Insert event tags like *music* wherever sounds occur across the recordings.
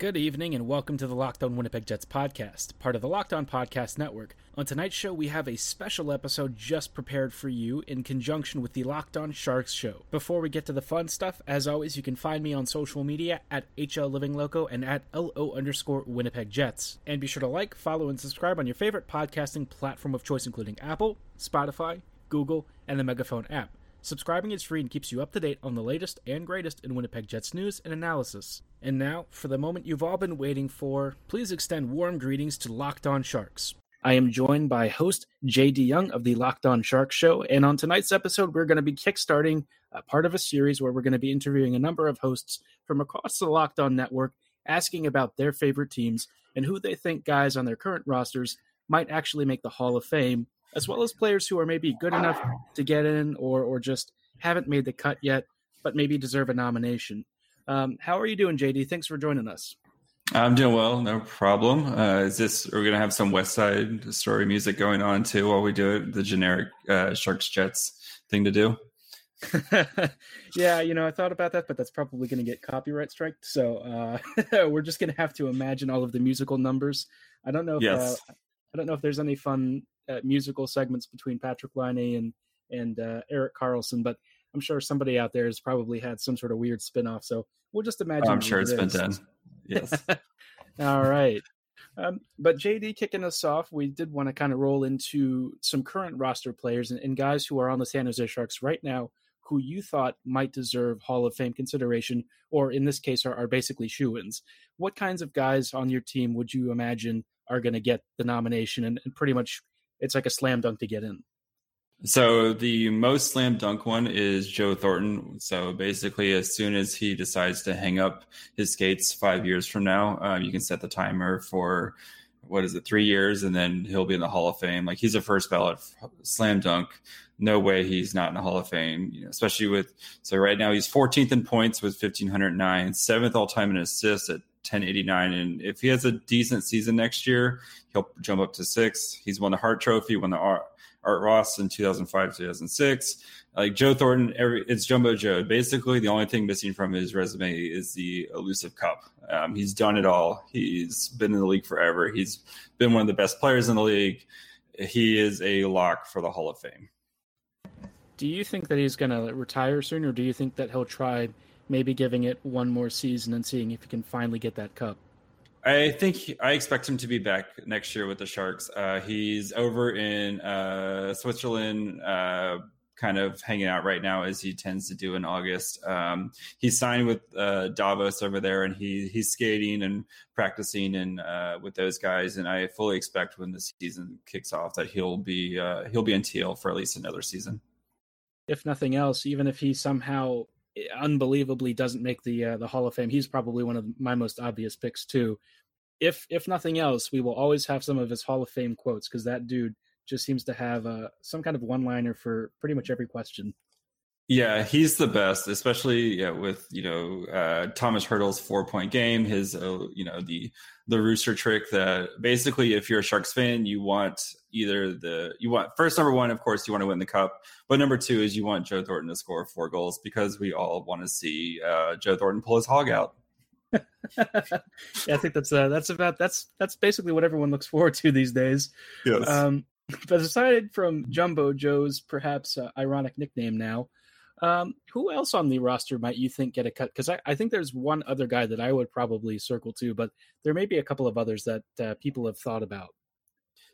Good evening and welcome to the Locked On Winnipeg Jets podcast, part of the Locked On Podcast Network. On tonight's show, we have a special episode just prepared for you in conjunction with the Locked On Sharks show. Before we get to the fun stuff, as always, you can find me on social media at HL Living Loco and at LO underscore Winnipeg Jets. And be sure to like, follow, and subscribe on your favorite podcasting platform of choice, including Apple, Spotify, Google, and the Megaphone app. Subscribing is free and keeps you up to date on the latest and greatest in Winnipeg Jets news and analysis. And now, for the moment you've all been waiting for, please extend warm greetings to Locked On Sharks. I am joined by host JD Young of the Locked On Sharks show, and on tonight's episode, we're going to be kickstarting a part of a series where we're going to be interviewing a number of hosts from across the Locked On network, asking about their favorite teams and who they think guys on their current rosters might actually make the Hall of Fame as well as players who are maybe good enough to get in or or just haven't made the cut yet, but maybe deserve a nomination. Um, how are you doing, JD? Thanks for joining us. I'm doing well, no problem. Uh, is this we're gonna have some West Side Story music going on too while we do it? The generic uh, Sharks Jets thing to do. *laughs* yeah, you know, I thought about that, but that's probably going to get copyright striked. So uh, *laughs* we're just going to have to imagine all of the musical numbers. I don't know if yes. uh, I don't know if there's any fun uh, musical segments between Patrik Laine and and uh, Erik Karlsson, but I'm sure somebody out there has probably had some sort of weird spin-off. So we'll just imagine. Oh, I'm sure it's been done. Yes. *laughs* All right. Um, but JD kicking us off, we did want to kind of roll into some current roster players and, and, guys who are on the San Jose Sharks right now who you thought might deserve Hall of Fame consideration, or in this case, are, are basically shoe ins. What kinds of guys on your team would you imagine are going to get the nomination and, and pretty much it's like a slam dunk to get in. So the most slam dunk one is Joe Thornton. So basically, as soon as he decides to hang up his skates five years from now, uh, you can set the timer for what is it, three years, and then he'll be in the Hall of Fame. Like he's a first ballot slam dunk. No way he's not in the Hall of Fame. You know, especially with so right now he's 14th in points with 1509, seventh all time in assists at 1089. And if he has a decent season next year, he'll jump up to six. He's won the Hart Trophy, won the Art, Art Ross in 2005, 2006. Like Joe Thornton, every, it's Jumbo Joe. Basically, the only thing missing from his resume is the elusive cup. Um, he's done it all. He's been in the league forever. He's been one of the best players in the league. He is a lock for the Hall of Fame. Do you think that he's going to retire soon, or do you think that he'll try – maybe giving it one more season and seeing if he can finally get that cup. I think I expect him to be back next year with the Sharks. Uh, he's over in uh, Switzerland, uh, kind of hanging out right now as he tends to do in August. Um, he signed with uh, Davos over there, and he he's skating and practicing and uh, with those guys. And I fully expect when the season kicks off that he'll be uh, he'll be in TL for at least another season. If nothing else, even if he somehow unbelievably doesn't make the uh, the Hall of Fame. He's probably one of my most obvious picks too. If if nothing else, we will always have some of his Hall of Fame quotes because that dude just seems to have uh, some kind of one liner for pretty much every question. Yeah, he's the best, especially yeah, with you know uh, Tomas Hertl's four point game. His uh, you know the the rooster trick that basically, if you're a Sharks fan, you want either the you want first number one, of course, you want to win the cup, but number two is you want Joe Thornton to score four goals because we all want to see uh, Joe Thornton pull his hog out. *laughs* yeah, I think that's uh, that's about that's that's basically what everyone looks forward to these days. Yes. Um, but aside from Jumbo Joe's perhaps uh, ironic nickname now, um, who else on the roster might you think get a cut? Because I, I, think there's one other guy that I would probably circle too, but there may be a couple of others that uh, people have thought about.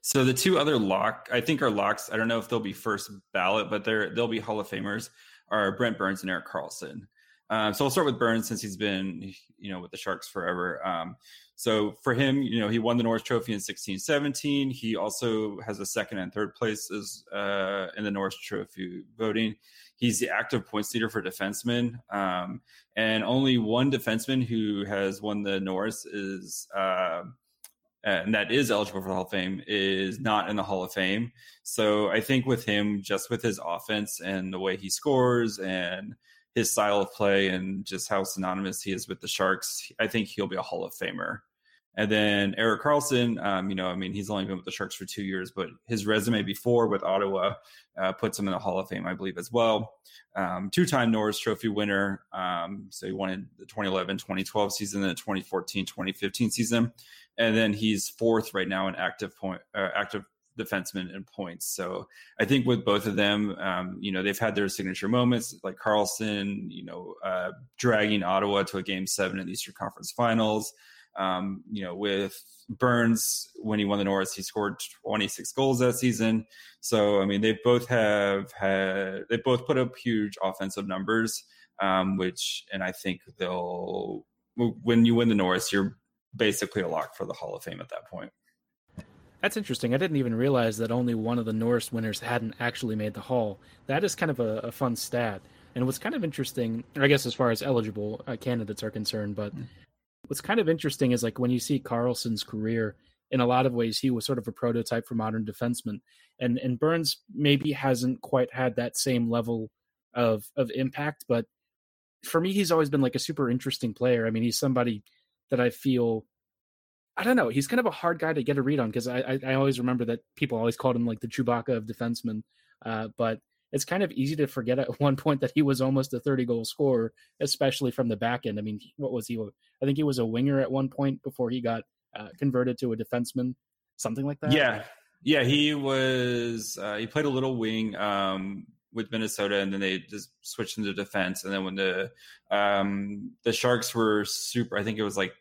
So the two other lock, I think are locks. I don't know if they'll be first ballot, but they're they'll be Hall of Famers. Are Brent Burns and Erik Karlsson. Um, so I'll start with Burns since he's been, you know, with the Sharks forever. Um, so for him, you know, he won the Norris Trophy in 16 17. He also has a second and third places uh, in the Norris Trophy voting. He's the active points leader for defensemen. Um, and only one defenseman who has won the Norris is, uh, and that is eligible for the Hall of Fame, is not in the Hall of Fame. So I think with him, just with his offense and the way he scores and his style of play and just how synonymous he is with the Sharks, I think he'll be a Hall of Famer. And then Erik Karlsson, um, you know, I mean, he's only been with the Sharks for two years, but his resume before with Ottawa uh, puts him in the Hall of Fame, I believe, as well. Um, two time Norris Trophy winner. Um, so he won in the 2011 2012 season and the 2014 2015 season. And then he's fourth right now in active point, uh, active defenseman in points. So I think with both of them, um, you know, they've had their signature moments, like Karlsson, you know, uh, dragging Ottawa to a game seven in the Eastern Conference Finals. Um, you know, with Burns when he won the Norris, he scored 26 goals that season. So I mean, they both have had they both put up huge offensive numbers, um, which and I think they'll when you win the Norris, you're basically a lock for the Hall of Fame at that point. That's interesting. I didn't even realize that only one of the Norris winners hadn't actually made the Hall. That is kind of a, a fun stat. And what's kind of interesting, I guess, as far as eligible uh, candidates are concerned, but mm what's kind of interesting is like when you see Karlsson's career, in a lot of ways, he was sort of a prototype for modern defensemen, and and Burns maybe hasn't quite had that same level of of impact, but for me, he's always been like a super interesting player. I mean, he's somebody that I feel. I don't know. He's kind of a hard guy to get a read on because I, I, I always remember that people always called him like the Chewbacca of defensemen. Uh, but it's kind of easy to forget at *laughs* one point that he was almost a 30 goal scorer, especially from the back end. I mean, what was he? I think he was a winger at one point before he got uh, converted to a defenseman, something like that. Yeah, yeah, he was. Uh, he played a little wing um, with Minnesota, and then they just switched into defense. And then when the um, the Sharks were super, I think it was like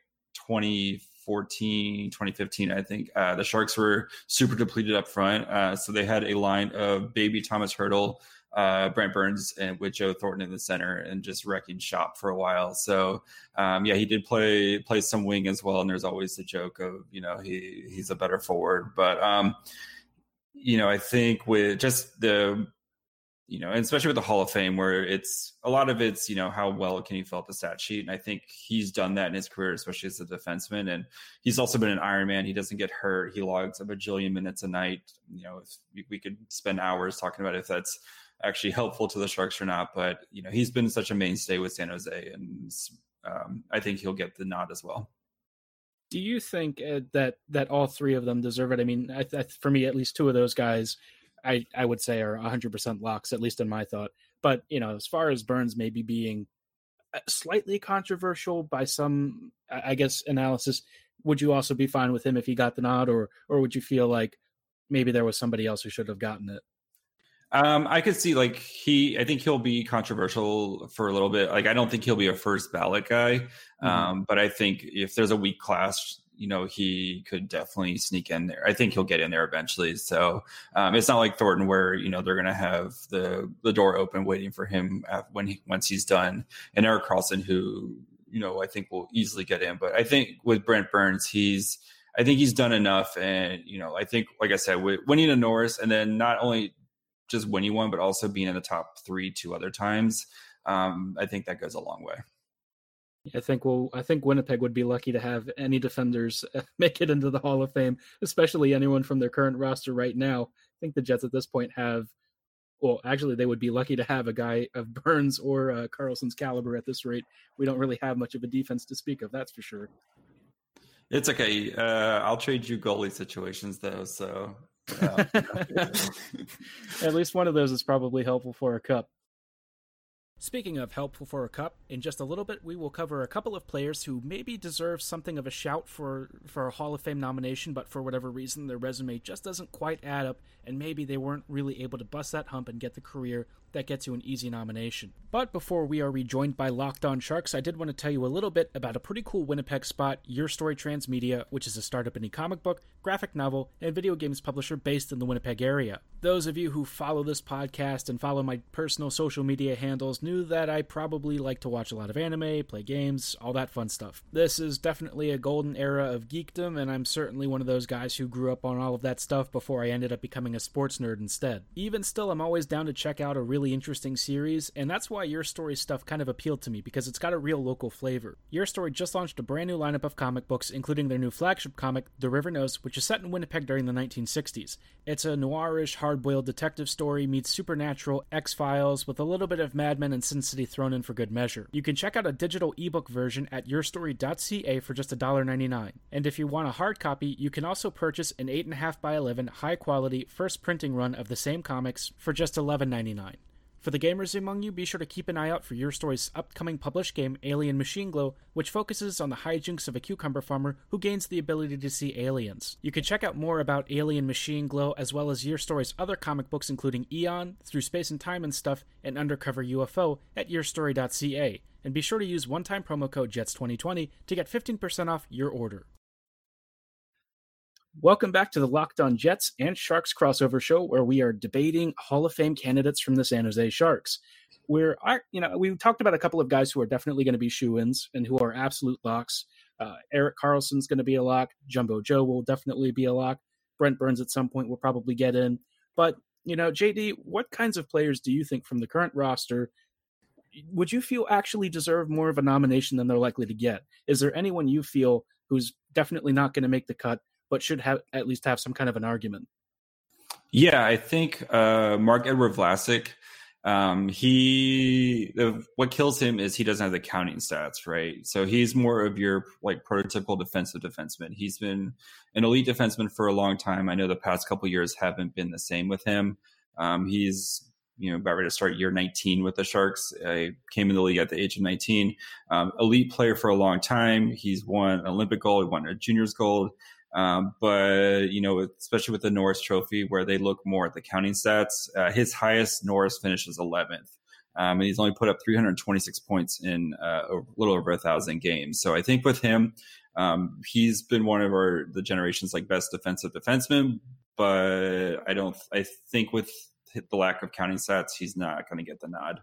2014, 2015. I think uh, the Sharks were super depleted up front, uh, so they had a line of baby Tomas Hertl uh, Brent Burns and with Joe Thornton in the center and just wrecking shop for a while. So um, yeah, he did play play some wing as well. And there's always the joke of you know he he's a better forward, but um, you know I think with just the you know, and especially with the Hall of Fame, where it's a lot of it's, you know, how well can you fill out the stat sheet. And I think he's done that in his career, especially as a defenseman. And he's also been an Iron Man. He doesn't get hurt. He logs a bajillion minutes a night. You know, we, we could spend hours talking about if that's actually helpful to the Sharks or not. But you know, he's been such a mainstay with San Jose, and um, I think he'll get the nod as well. Do you think uh, that that all three of them deserve it? I mean, I, for me, at least two of those guys, I I would say are 100% locks, at least in my thought. But you know, as far as Burns maybe being uh, slightly controversial by some, I guess, analysis, would you also be fine with him if he got the nod, or or would you feel like maybe there was somebody else who should have gotten it? Um, I could see like he. I think he'll be controversial for a little bit. Like I don't think he'll be a first ballot guy, mm-hmm. um, but I think if there's a weak class, you know, he could definitely sneak in there. I think he'll get in there eventually. So um, it's not like Thornton where you know they're going to have the the door open waiting for him when he once he's done. And Erik Karlsson, who you know I think will easily get in, but I think with Brent Burns, he's I think he's done enough, and you know I think like I said, winning a Norris, and then not only just winning one, but also being in the top three two other times. Um, I think that goes a long way. I think well, I think Winnipeg would be lucky to have any defenders *laughs* make it into the Hall of Fame, especially anyone from their current roster right now. I think the Jets at this point have, well, actually, they would be lucky to have a guy of *laughs* Burns or uh, Karlsson's caliber at this rate. We don't really have much of a defense to speak of, that's for sure. It's okay. Uh, I'll trade you goalie situations though, so *laughs* At least one of those is probably helpful for a cup. Speaking of helpful for a cup, in just a little bit we will cover a couple of players who maybe deserve something of a shout for for a Hall of Fame nomination, but for whatever reason their resume just doesn't quite add up, and maybe they weren't really able to bust that hump and get the career that gets you an easy nomination. But before we are rejoined by Locked On Sharks, I did want to tell you a little bit about a pretty cool Winnipeg spot, Your Story Transmedia, which is a startup indie comic book, graphic novel, and video games publisher based in the Winnipeg area. Those of you who follow this podcast and follow my personal social media handles knew that I probably like to watch a lot of anime, play games, all that fun stuff. This is definitely a golden era of geekdom, and I'm certainly one of those guys who grew up on all of that stuff before I ended up becoming a sports nerd instead. Even still, I'm always down to check out a really really interesting series, and that's why Your Story stuff kind of appealed to me because it's got a real local flavor. Your Story just launched a brand new lineup of comic books, including their new flagship comic, The River Knows, which is set in Winnipeg during the 1960s. It's a noirish, hard boiled detective story meets supernatural X Files with a little bit of Mad Men and Sin City thrown in for good measure. You can check out a digital ebook version at yourstory.ca for just $1.99. And if you want a hard copy, you can also purchase an 8.5 by 11 high quality first printing run of the same comics for just $11.99. For the gamers among you, be sure to keep an eye out for your story's upcoming published game, Alien Machine Glow, which focuses on the hijinks of a cucumber farmer who gains the ability to see aliens. You can check out more about Alien Machine Glow as well as your story's other comic books, including Eon, Through Space and Time and Stuff, and Undercover UFO at yourstory.ca. And be sure to use one time promo code JETS2020 to get 15% off your order. Welcome back to the Locked On Jets and Sharks crossover show, where we are debating Hall of Fame candidates from the San Jose Sharks. Where I, you know, we talked about a couple of guys who are definitely going to be shoe-ins and who are absolute locks. Uh, Erik Karlsson's going to be a lock. Jumbo Joe will definitely be a lock. Brent Burns at some point will probably get in. But you know, JD, what kinds of players do you think from the current roster would you feel actually deserve more of a nomination than they're likely to get? Is there anyone you feel who's definitely not going to make the cut but should have at least have some kind of an argument. Yeah, I think uh, Marc-Edouard Vlasic. Um, he what kills him is he doesn't have the counting stats, right? So he's more of your like prototypical defensive defenseman. He's been an elite defenseman for a long time. I know the past couple years haven't been the same with him. Um, he's you know about ready to start year 19 with the Sharks. I came in the league at the age of 19. Um, elite player for a long time. He's won Olympic gold, he won a juniors gold. Um, but you know, especially with the Norris Trophy, where they look more at the counting stats, uh, his highest Norris finish is 11th, um, and he's only put up 326 points in uh, a little over a thousand games. So I think with him, um, he's been one of our the generation's like best defensive defensemen. But I don't. I think with the lack of counting stats, he's not going to get the nod.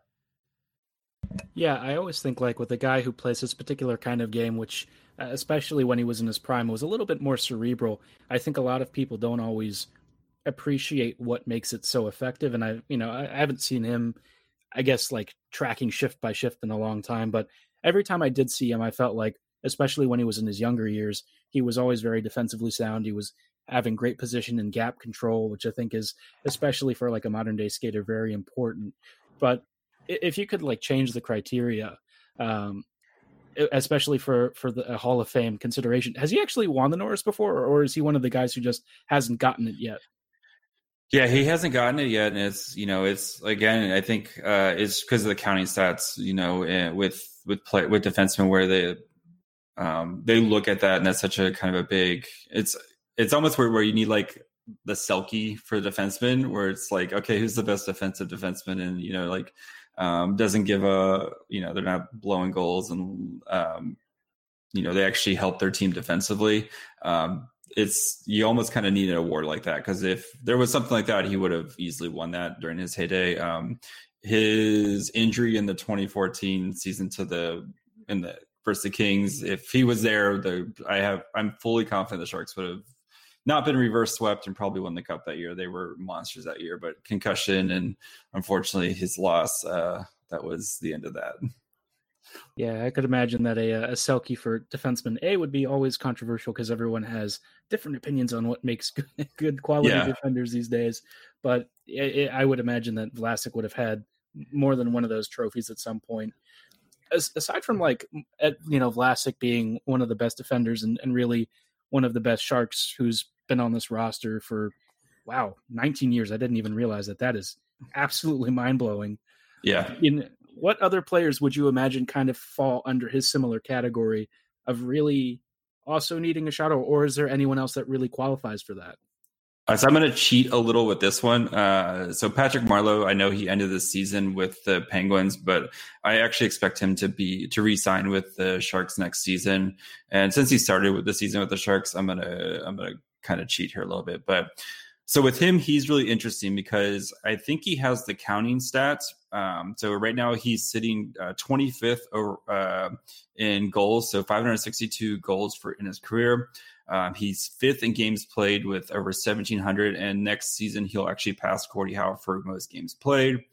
Yeah, I always think like with a guy who plays this particular kind of game, which uh, especially when he was in his prime was a little bit more cerebral. I think a lot of people don't always appreciate what makes it so effective, and I, you know, I, I haven't seen him, I guess, like tracking shift by shift in a long time. But every time I did see him, I felt like, especially when he was in his younger years, he was always very defensively sound. He was having great position and gap control, which I think is, especially for like a modern day skater, very important. But if you could like change the criteria, um, especially for for the Hall of Fame consideration, has he actually won the Norris before, or, or is he one of the guys who just hasn't gotten it yet? Yeah, he hasn't gotten it yet, and it's you know it's again I think uh, it's because of the counting stats, you know, eh, with with play with defensemen where they um, they look at that, and that's such a kind of a big. It's it's almost where where you need like the Selke for defensemen, where it's like okay, who's the best defensive defenseman, and you know like um, doesn't give a you know they're not blowing goals and um, you know they actually help their team defensively. Um, it's you almost kind of need an award like that because if there was something like that, he would have easily won that during his heyday. Um, his injury in the 2014 season to the in the versus the Kings, if he was there, the I have I'm fully confident the Sharks would have not been reverse swept and probably won the cup that year. They were monsters that year, but concussion and unfortunately his loss, uh, that was the end of that. Yeah, I could imagine that a, a Selke for defenseman A would be always controversial because everyone has different opinions on what makes *laughs* good, good quality yeah. defenders these days. But it, it, I would imagine that Vlasic would have had more than one of those trophies at some point. As, aside from like, you know, Vlasic being one of the best defenders and, and really one of the best Sharks who's been on this roster for wow 19 years. I didn't even realize that. That is absolutely mind blowing. Yeah. In what other players would you imagine kind of fall under his similar category of really also needing a shot, or, or is there anyone else that really qualifies for that? Uh, so I'm going to cheat a little with this one. Uh, so Patrick Marleau, I know he ended the season with the Penguins, but I actually expect him to be to re-sign with the Sharks next season. And since he started with the season with the Sharks, I'm gonna I'm gonna kind of cheat here a little bit. But so with him, he's really interesting because I think he has the counting stats. Um, so right now he's sitting uh, 25th over, uh, in goals, so 562 goals for in his career. Um, he's fifth in games played with over 1,700, and next season he'll actually pass Gordie Howe for most games played.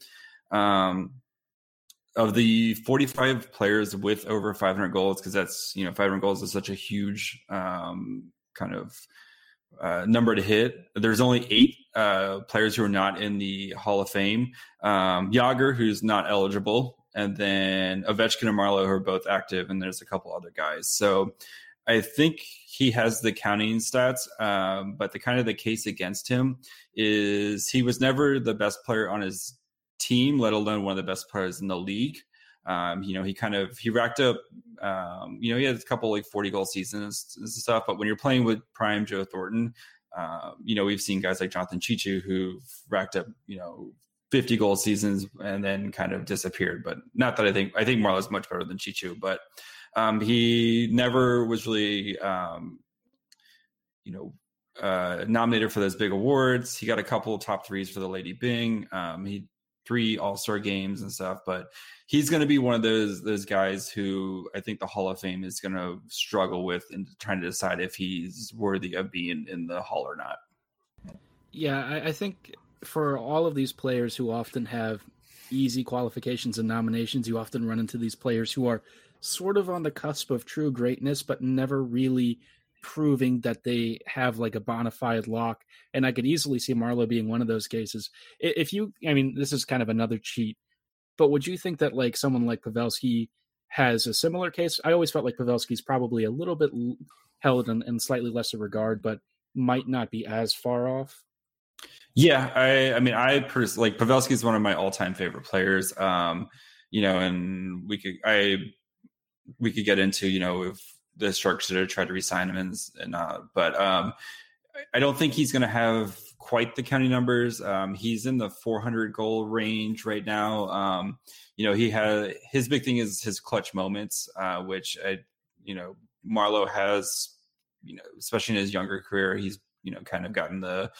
Um, of the 45 players with over 500 goals, because that's you know 500 goals is such a huge um, kind of uh, number to hit. There's only eight uh, players who are not in the Hall of Fame. Um, Jagr, who's not eligible, and then Ovechkin and Marleau, who are both active, and there's a couple other guys. So I think he has the counting stats, um, but the kind of the case against him is he was never the best player on his team, let alone one of the best players in the league. Um, you know, he kind of he racked up. Um, you know, he had a couple like forty goal seasons and stuff. But when you're playing with prime Joe Thornton, uh, you know, we've seen guys like Jonathan Cheechoo who racked up you know 50 goal seasons and then kind of disappeared. But not that I think I think Marleau's much better than Cheechoo, but um, he never was really um, you know uh, nominated for those big awards. He got a couple top threes for the Lady Byng. Um, he three All Star games and stuff, but he's going to be one of those those guys who I think the Hall of Fame is going to struggle with in trying to decide if he's worthy of being in the Hall or not. Yeah, I, I think for all of these players who often have easy qualifications and nominations, you often run into these players who are sort of on the cusp of true greatness, but never really proving that they have like a bona fide lock. And I could easily see Marleau being one of those cases. If you, I mean, this is kind of another cheat, but would you think that like someone like Pavelski has a similar case? I always felt like Pavelski's probably a little bit held in, in slightly lesser regard, but might not be as far off. Yeah, I, I mean, I pers- like Pavelski is one of my all-time favorite players. Um, you know, and we could, I, we could get into, you know, if the Sharks should have tried to resign him and, and uh, but um, I don't think he's going to have quite the county numbers. Um, he's in the 400 goal range right now. Um, you know, he had his big thing is his clutch moments, uh, which I, you know, Marleau has, you know, especially in his younger career, he's you know kind of gotten the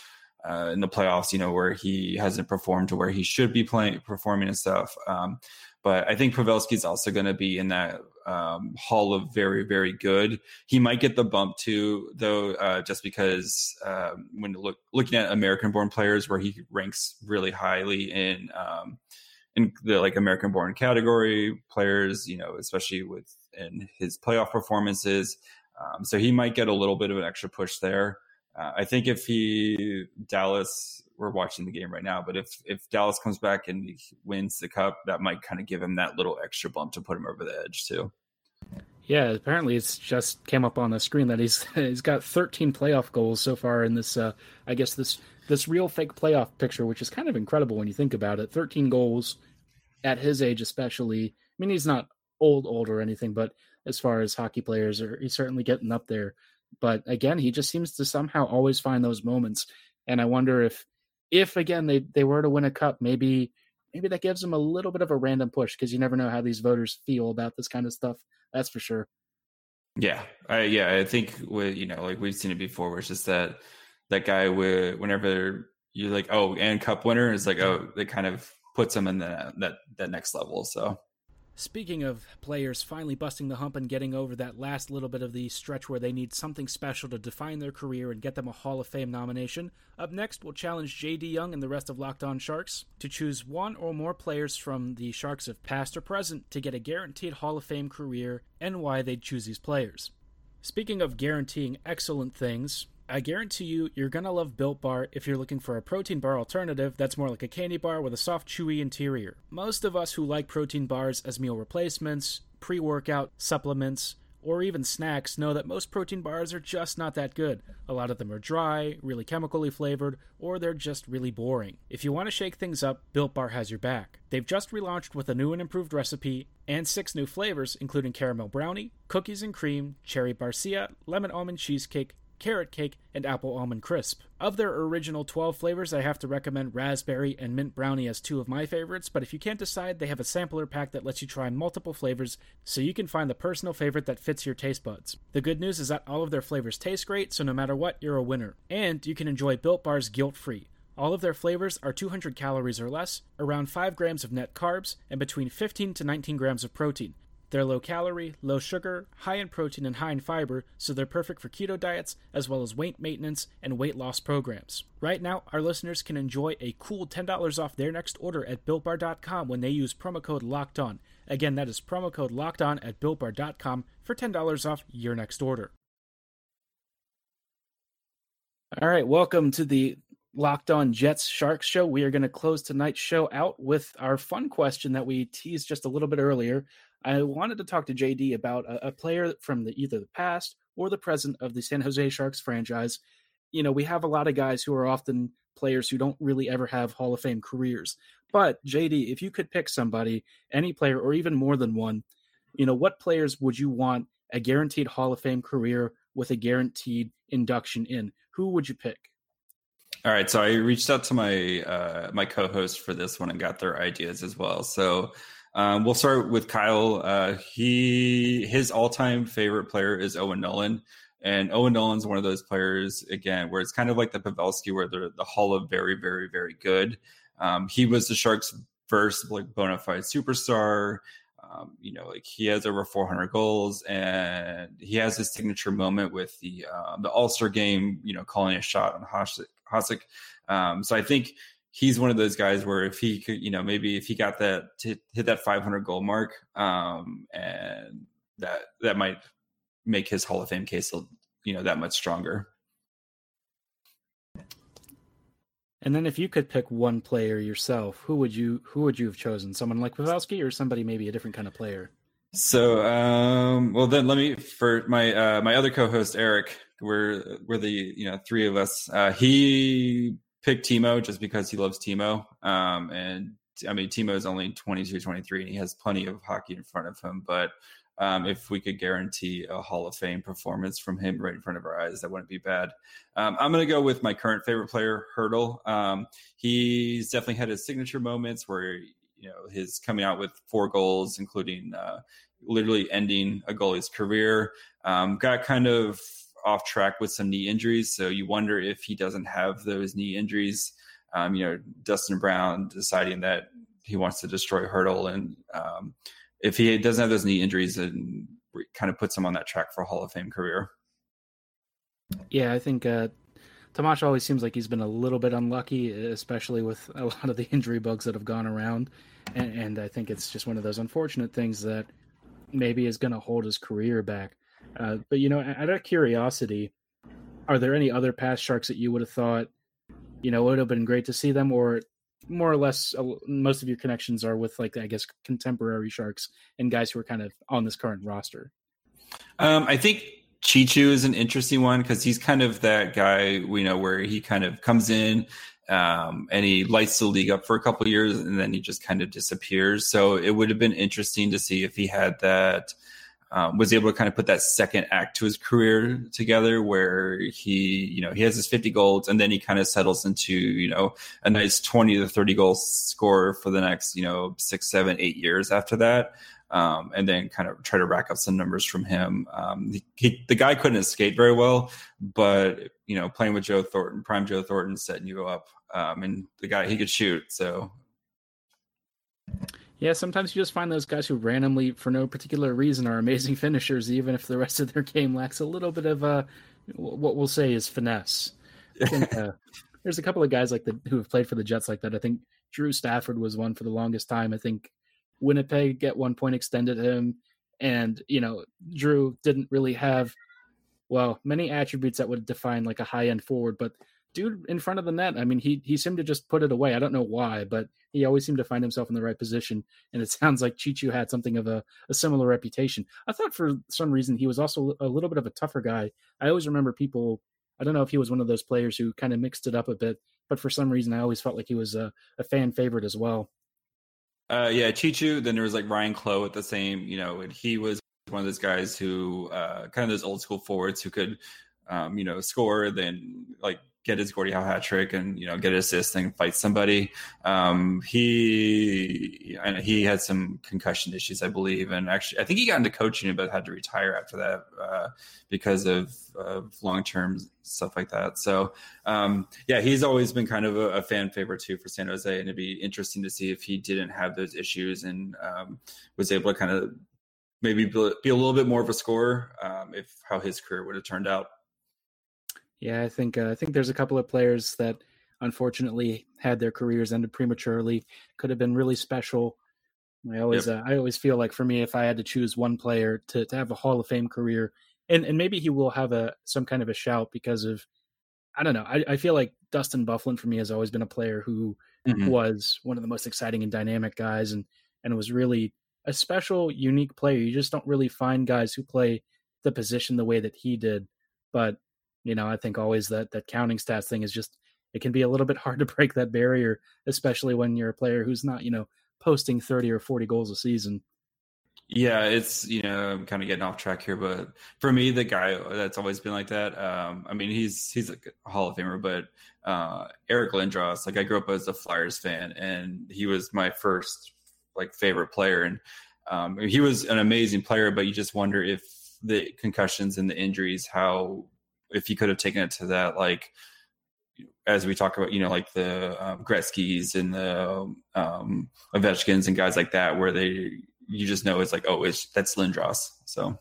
uh, in the playoffs, you know, where he hasn't performed to where he should be playing, performing and stuff. Um, but I think Pavelski is also going to be in that um, hall of very, very good. He might get the bump too, though, uh, just because um, when look, looking at American-born players, where he ranks really highly in um, in the like American-born category players, you know, especially with in his playoff performances. Um, so he might get a little bit of an extra push there. Uh, I think if he Dallas, we're watching the game right now, but if if Dallas comes back and wins the cup, that might kind of give him that little extra bump to put him over the edge too. Yeah, apparently it's just came up on the screen that he's *laughs* he's got 13 playoff goals so far in this. Uh, I guess this this real fake playoff picture, which is kind of incredible when you think about it. 13 goals at his age, especially. I mean, he's not old old or anything, but as far as hockey players, are he's certainly getting up there. But again, he just seems to somehow always find those moments. And I wonder if, if again they they were to win a cup, maybe maybe that gives them a little bit of a random push because you never know how these voters feel about this kind of stuff. That's for sure. Yeah, I, yeah, I think with you know like we've seen it before, where it's just that that guy with whenever you're like oh and cup winner is like oh it kind of puts him in the, that that next level. So Speaking of players finally busting the hump and getting over that last little bit of the stretch where they need something special to define their career and get them a Hall of Fame nomination, up next we'll challenge JD Young and the rest of Locked On Sharks to choose one or more players from the Sharks of past or present to get a guaranteed Hall of Fame career and why they'd choose these players. Speaking of guaranteeing excellent things, I guarantee you, you're gonna love Built Bar if you're looking for a protein bar alternative that's more like a candy bar with a soft, chewy interior. Most of us who like protein bars as meal replacements, pre workout, supplements, or even snacks know that most protein bars are just not that good. A lot of them are dry, really chemically flavored, or they're just really boring. If you want to shake things up, Built Bar has your back. They've just relaunched with a new and improved recipe and six new flavors, including caramel brownie, cookies and cream, cherry barcia, lemon almond cheesecake, carrot cake, and apple almond crisp. Of their original 12 flavors, I have to recommend raspberry and mint brownie as two of my favorites, but if you can't decide, they have a sampler pack that lets you try multiple flavors so you can find the personal favorite that fits your taste buds. The good news is that all of their flavors taste great, so no matter what, you're a winner. And you can enjoy Built Bars guilt free. All of their flavors are 200 calories or less, around 5 grams of net carbs, and between 15 to 19 grams of protein. They're low calorie, low sugar, high in protein, and high in fiber, so they're perfect for keto diets as well as weight maintenance and weight loss programs. Right now, our listeners can enjoy a cool $10 off their next order at builtbar.com when they use promo code LOCKED ON. Again, that is promo code LOCKED ON at builtbar.com for $10 off your next order. All right, welcome to the Locked On Jets Sharks show. We are going to close tonight's show out with our fun question that we teased just a little bit earlier. I wanted to talk to JD about a, a player from the, either the past or the present of the San Jose Sharks franchise. You know, we have a lot of guys who are often players who don't really ever have Hall of Fame careers. But JD, if you could pick somebody, any player, or even more than one, you know, what players would you want a guaranteed Hall of Fame career with a guaranteed induction in? Who would you pick? All right, so I reached out to my uh, my co-host for this one and got their ideas as well. So um, we'll start with Kyle. Uh, he his all time favorite player is Owen Nolan, and Owen Nolan's one of those players again where it's kind of like the Pavelski, where they're the Hall of very, very, very good. Um, he was the Sharks' first like bona fide superstar. Um, you know, like he has over 400 goals, and he has his signature moment with the uh, the All Star game. You know, calling a shot on Hasek. Um, so I think he's one of those guys where if he could, you know, maybe if he got that to hit that 500 goal mark, um, and that that might make his Hall of Fame case, you know, that much stronger. And then if you could pick one player yourself, who would you who would you have chosen? Someone like Pavelski or somebody maybe a different kind of player? So, um, well, then let me for my uh, my other co-host Eric. We're we're the you know three of us. Uh, he picked Timo just because he loves Timo. Um, and I mean, Timo is only 22, 23, and he has plenty of hockey in front of him. But um, if we could guarantee a Hall of Fame performance from him right in front of our eyes, that wouldn't be bad. Um, I'm going to go with my current favorite player, Hertl. Um, he's definitely had his signature moments where you know his coming out with four goals, including uh, literally ending a goalie's career. Um, got kind of off track with some knee injuries. So you wonder if he doesn't have those knee injuries. Um, you know, Dustin Brown deciding that he wants to destroy Hertl, and um, if he doesn't have those knee injuries, then kind of puts him on that track for a Hall of Fame career. Yeah, I think uh, Tomas always seems like he's been a little bit unlucky, especially with a *laughs* lot of the injury bugs that have gone around, and, and I think it's just one of those unfortunate things that maybe is going to hold his career back. Uh, but you know, out of curiosity, are there any other past sharks that you would have thought, you know, it would have been great to see them, or more or less, uh, most of your connections are with like I guess contemporary sharks and guys who are kind of on this current roster. Um, I think Cheechoo is an interesting one because he's kind of that guy, you know, where he kind of comes in um, and he lights the league up for a couple years and then he just kind of disappears. So it would have been interesting to see if he had that um, was able to kind of put that second act to his career together where he, you know, he has his 50 goals and then he kind of settles into, you know, a nice 20 to 30 goal score for the next, you know, six, seven, eight years after that. Um, and then kind of try to rack up some numbers from him. Um, he, he, the guy couldn't skate very well, but you know, playing with Joe Thornton, prime Joe Thornton, setting you up, um, and the guy he could shoot. So yeah, sometimes you just find those guys who randomly, for no particular reason, are amazing *laughs* finishers, even if the rest of their game lacks a little bit of uh, what we'll say is finesse. Think, *laughs* uh, there's a couple of guys like the who have played for the Jets like that. I think Drew Stafford was one for the longest time. I think Winnipeg at one point extended him, and you know Drew didn't really have well many attributes that would define like a high end forward, but dude in front of the net. I mean, he he seemed to just put it away. I don't know why, but he always seemed to find himself in the right position. And it *laughs* sounds like Cheechoo had something of a, a similar reputation. I thought for some reason he was also a little bit of a tougher guy. I always remember people. I don't know if he was one of those players who kind of mixed it up a bit, but for some reason I always felt like he was a, a fan favorite as well. Uh, yeah, Cheechoo. Then there was like Ryan Clowe at the same. You know, and he was one of those guys who uh, kind of those old school forwards who could, um, you know, score then like get his Gordie Howe hat trick and you know get an assist and fight somebody. Um, he he had some concussion issues, I believe, and actually I think he got into coaching but had to retire after that uh, because of, of long term stuff like that. So um, yeah, he's always been kind of a, a, fan favorite too for San Jose, and it'd be interesting to see if he didn't have those issues and um, was able to kind of maybe be a little bit more of a scorer um, if how his career would have turned out. Yeah, I think uh, I think there's a couple of players that unfortunately had their careers ended prematurely. Could have been really special. I always yep. uh, I always feel like for me, if I had to choose one player to, to have a Hall of Fame career, and and maybe he will have a some kind of a shout because of I don't know. I, I feel like Dustin Byfuglien for me has always been a player who mm-hmm. was one of the most exciting and dynamic guys, and and was really a special, unique player. You just don't really find guys who play the position the way that he did. But you know, I think always that that counting stats thing is just it can be a little bit *laughs* hard to break that barrier, especially when you're a player who's not you know posting thirty or forty goals a season. Yeah, it's you know I'm kind of getting off track here, but for me, the guy that's always been like that. Um, I mean, he's he's a Hall of Famer, but uh, Eric Lindros. Like I grew up as a Flyers fan, and he was my first like favorite player, and um, he was an amazing player. But you just wonder if the concussions and the injuries, how if he could have taken it to that like as we talk about, you know, like the um, Gretzky's and the um, Ovechkins and guys like that, where they you just know it's like, oh, it's that's Lindros. So,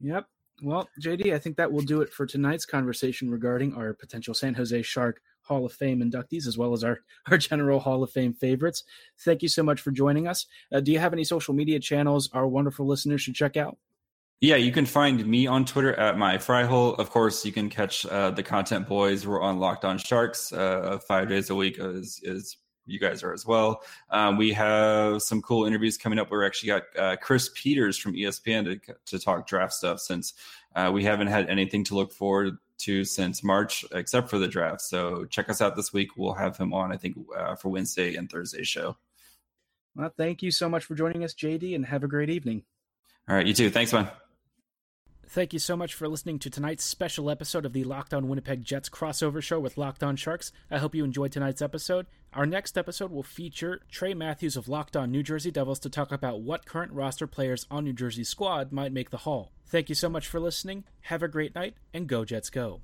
yep. Well, JD, I think that will do it for tonight's conversation regarding our potential San Jose Shark Hall of Fame inductees, as well as our, *laughs* our general Hall of Fame favorites. Thank you so much for joining us. Uh, do you have any social media channels our wonderful listeners should check out? Yeah, you can find me on Twitter at my fryhole. Of course, you can catch uh, the Content Boys. We're on Locked On Sharks uh, five days a week, as, as you guys are as well. Um, we have some cool interviews coming up. We're actually got uh, Chris Peters from ESPN to, to talk draft stuff since uh, we haven't had anything to look forward to since March, except for the draft. So check us out this week. We'll have him on, I think, uh, for Wednesday and Thursday show. Well, thank you so much for joining us, JD, and have a great evening. All right, you too. Thanks, man. Thank you so much for listening to tonight's special episode of the Locked On Winnipeg Jets crossover show with Locked On Sharks. I hope you enjoyed tonight's episode. Our next episode will feature Trey Matthews of Locked On New Jersey Devils to talk about what current roster players on New Jersey squad might make the Hall. Thank you so much for listening. Have a great night, and go Jets go.